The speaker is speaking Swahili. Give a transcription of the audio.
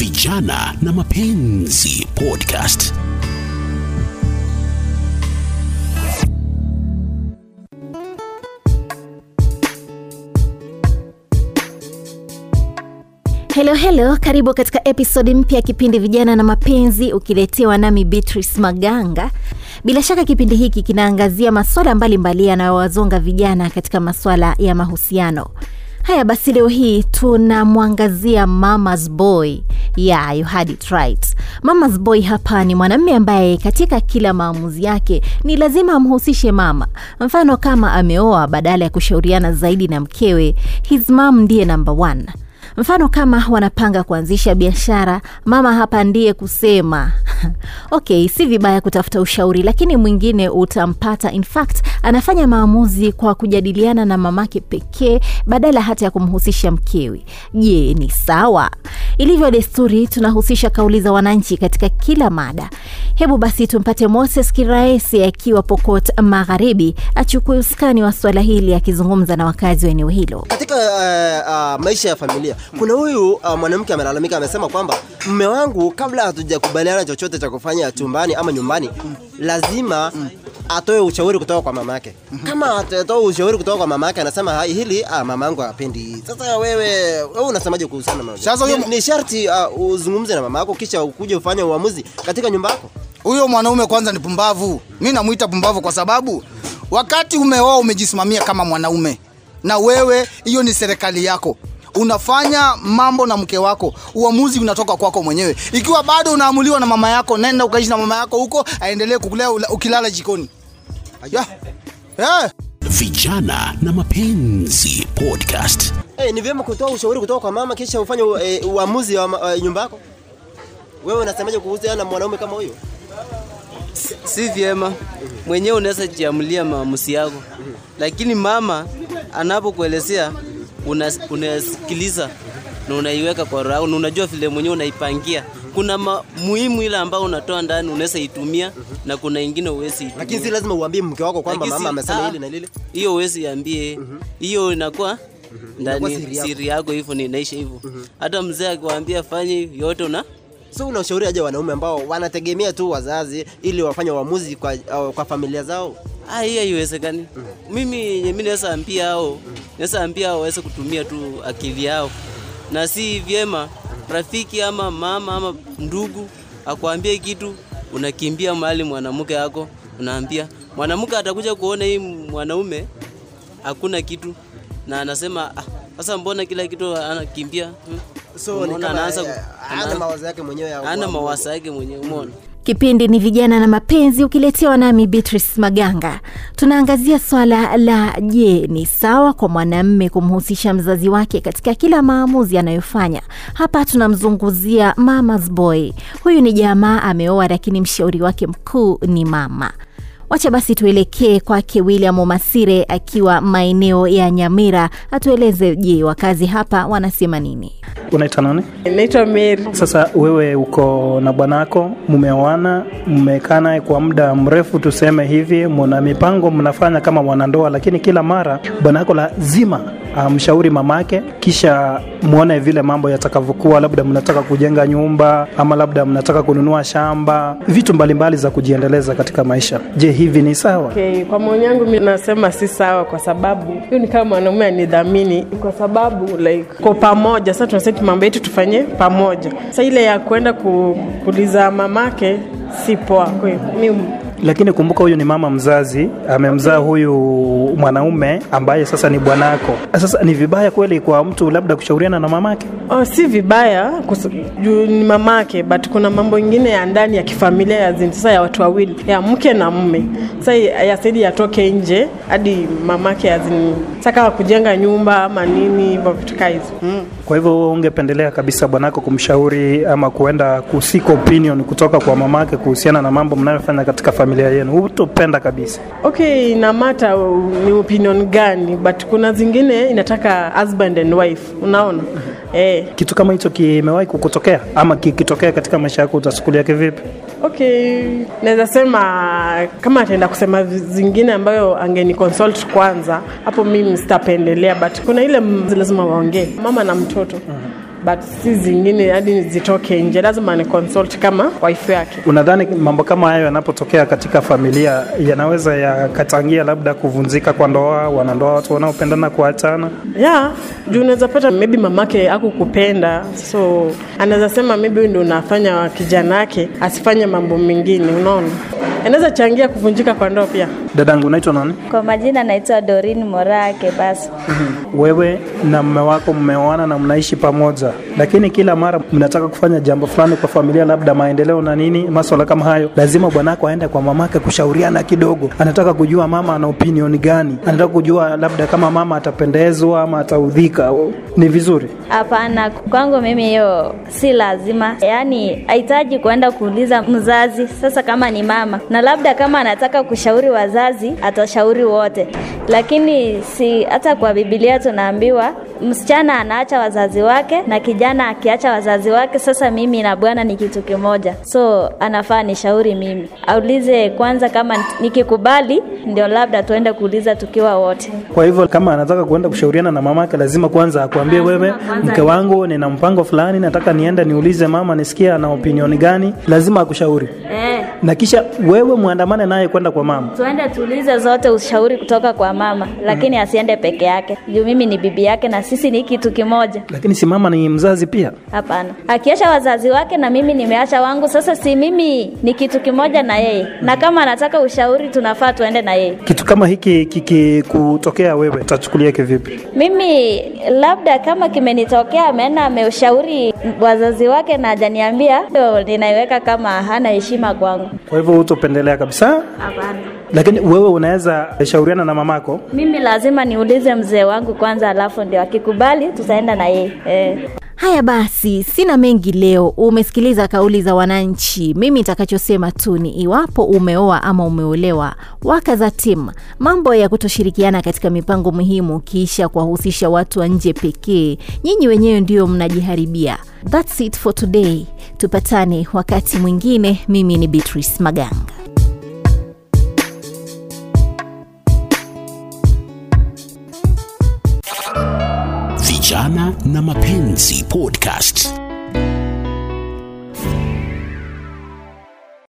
Vijana na Mapenzi Podcast. Helo helo, karibu katika episodi mpya ya kipindi Vijana na Mapenzi, ukiletewa nami Beatrice Maganga. Bila shaka kipindi hiki kinaangazia maswala mbalimbali yanayowazonga vijana katika maswala ya mahusiano. Haya basi, leo hii tunamwangazia mama's boy. Yeah, you had it right. Mama's boy hapa ni mwanamume ambaye katika kila maamuzi yake ni lazima amhusishe mama. Mfano, kama ameoa, badala ya kushauriana zaidi na mkewe, his mom ndiye number one. Mfano kama wanapanga kuanzisha biashara, mama hapa ndiye kusema okay, si vibaya kutafuta ushauri, lakini mwingine utampata in fact anafanya maamuzi kwa kujadiliana na mamake pekee badala hata ya kumhusisha mkewe. Je, ni sawa? Ilivyo desturi, tunahusisha kauli za wananchi katika kila mada. Hebu basi tumpate Moses Kiraesi akiwa Pokot Magharibi achukue usukani wa swala hili akizungumza na wakazi wa eneo hilo. Uh, uh, maisha ya familia. Kuna huyu uh, mwanamke amelalamika amesema kwamba mme wangu kabla hatujakubaliana chochote cha kufanya chumbani ama nyumbani lazima atoe ushauri kutoka kwa mama yake. Kama atatoa ushauri kutoka kwa mama yake anasema "Ha, hili ah, mama yangu hapendi. Sasa wewe wewe unasemaje kuhusiana na Sasa huyo- ni, sharti uh, uzungumze na mama yako kisha ukuje ufanye uamuzi katika nyumba yako. Huyo mwanaume kwanza ni pumbavu. Mi namwita pumbavu kwa sababu wakati umeoa umejisimamia kama mwanaume na wewe hiyo ni serikali yako. Unafanya mambo na mke wako. Uamuzi unatoka kwako mwenyewe. Ikiwa bado unaamuliwa na mama yako nenda ukaishi na mama yako huko aendelee kukulea ukilala jikoni. Yeah. Yeah. Vijana na Mapenzi Podcast. hey, ni vyema kutoa ushauri kutoka kwa mama kisha ufanye uh, uamuzi wa uh, nyumba yako. Wewe unasemaje kuhusiana na mwanaume kama huyo? Si vyema. Mwenyewe unaweza jiamulia maamuzi yako. Lakini mama anapokuelezea unasikiliza na unaiweka kwa roho na unajua vile mwenyewe unaipangia. Kuna ma, muhimu ile ambayo unatoa ndani unaweza itumia na kuna ingine uwezi itumia. lakini si lazima uambie mke wako kwamba mama amesema ah, hili na lile. hiyo uwezi ambie hiyo inakuwa Inakuwa ndani siri yako. siri yako hivyo ni inaisha hivyo. Hata mzee akiwaambia fanye yote una so unashauri aje wanaume ambao wanategemea tu wazazi ili wafanye uamuzi kwa, uh, kwa familia zao Ah, hiyo haiwezekani. Mimi yenye mimi naweza ambia hao, naweza ambia hao waweze kutumia tu akili yao, na si vyema rafiki ama mama ama ndugu akwambie kitu unakimbia mahali mwanamke yako, unaambia mwanamke atakuja kuona hii mwanaume hakuna kitu na anasema "Ah, sasa mbona kila kitu anakimbia hmm? So ana- mawazo yake mwenyewe ya ana mawazo yake mwenyewe, umeona Kipindi ni Vijana na Mapenzi, ukiletewa nami Beatrice Maganga. Tunaangazia swala la je, ni sawa kwa mwanamme kumhusisha mzazi wake katika kila maamuzi anayofanya. Hapa tunamzunguzia mama's boy. Huyu ni jamaa ameoa, lakini mshauri wake mkuu ni mama. Wacha basi tuelekee kwake William Omasire akiwa maeneo ya Nyamira, atueleze je, wakazi hapa wanasema nini? Unaitwa nani? Naitwa Mary. Sasa wewe uko na bwanako, mmeoana, mmekaa naye kwa muda mrefu, tuseme hivi, mna mipango mnafanya kama wanandoa, lakini kila mara bwanako lazima amshauri mamake, kisha muone vile mambo yatakavyokuwa, labda mnataka kujenga nyumba ama labda mnataka kununua shamba, vitu mbalimbali za kujiendeleza katika maisha. Je, hivi ni sawa? Okay, kwa maoni yangu nasema si sawa, kwa sababu hiyo ni kama mwanaume anidhamini, kwa sababu like kwa pamoja. Sasa tunasema mambo yetu tufanye pamoja. Sasa ile ya kwenda ku, kuuliza mamake si poa. kweli, Lakini kumbuka, huyu ni mama mzazi, amemzaa huyu mwanaume ambaye sasa ni bwanako. Sasa ni vibaya kweli kwa mtu labda kushauriana na mamake? Oh, si vibaya juu ni mamake but kuna mambo ingine ya ndani ya kifamilia ya zin, sasa ya watu wawili ya mke na mume sasa yasaidi yatoke nje hadi mamake azini sasa kujenga nyumba ama nini hivyo vitu kaa hizo mm. Kwa hivyo ungependelea kabisa bwanako kumshauri ama kuenda kusika opinion kutoka kwa mamake kuhusiana na mambo mnayofanya katika familia yenu, hutopenda kabisa? okay ina mata ni opinion gani? But kuna zingine inataka husband and wife. Unaona? Eh. Kitu kama hicho kimewahi kukutokea? Ama kikitokea katika maisha yako utachukulia kivipi? Okay, naweza sema kama ataenda kusema zingine ambayo angeni consult kwanza, hapo mimi sitapendelea, but kuna ile lazima waongee. Mama na mtoto but si zingine hadi zitoke nje lazima ni consult kama wife yake Unadhani mambo kama hayo yanapotokea katika familia yanaweza yakachangia labda kuvunjika kwa ndoa, wanandoa, watu wanaopendana kuachana? yeah juu unaweza pata maybe mamake akukupenda so anaweza sema maybe ndio unafanya kijana yake asifanye mambo mengine unaona anaweza changia kuvunjika kwa ndoa pia Dadangu, unaitwa nani? Kwa majina naitwa Dorin Morake basi. Wewe na mume wako mmeoana na mnaishi pamoja, lakini kila mara mnataka kufanya jambo fulani kwa familia, labda maendeleo na nini, maswala kama hayo, lazima bwanako aende kwa mamake kushauriana kidogo. Anataka kujua mama ana opinion gani, anataka kujua labda kama mama atapendezwa ama ataudhika. Ni vizuri Hapana, kwangu mimi hiyo si lazima, yaani hahitaji kuenda kuuliza mzazi. Sasa kama ni mama na labda kama anataka kushauri wazazi, atashauri wote, lakini si hata kwa Biblia tunaambiwa msichana anaacha wazazi wake na kijana akiacha wazazi wake. Sasa mimi na bwana ni kitu kimoja, so anafaa nishauri mimi, aulize kwanza, kama nikikubali ndio labda tuende kuuliza tukiwa wote. Kwa hivyo kama anataka kuenda kushauriana na mamake, lazima kwanza akuambie wewe mke wangu, nina mpango fulani, nataka niende niulize mama nisikie ana opinioni gani. Lazima akushauri Eh, na kisha wewe muandamane naye kwenda kwa mama. tuende tuulize zote ushauri kutoka kwa mama, lakini asiende peke yake, juu mimi ni bibi yake na sisi ni kitu kimoja. Lakini si mama ni mzazi pia. Hapana, akiacha wazazi wake na mimi nimeacha wangu, sasa si mimi ni kitu kimoja na yeye, na kama anataka ushauri tunafaa tuende na yeye. Kitu kama hiki kikikutokea wewe, utachukulia kivipi? Mimi labda kama kimenitokea, ameenda ameushauri wazazi wake na hajaniambia, ndio ninaiweka kama hana heshima kwangu. Kwa hivyo hutopendelea kabisa, Hapana. Lakini wewe unaweza shauriana na mamako. Mimi lazima niulize mzee wangu kwanza, alafu ndio akikubali tutaenda na yeye eh. Haya basi, sina mengi leo. Umesikiliza kauli za wananchi. Mimi nitakachosema tu ni iwapo umeoa ama umeolewa, waka za timu, mambo ya kutoshirikiana katika mipango muhimu kisha kuwahusisha watu wa nje pekee, nyinyi wenyewe ndio mnajiharibia. That's it for today. Tupatane wakati mwingine. Mimi ni Beatrice Maganga. Vijana na Mapenzi Podcast.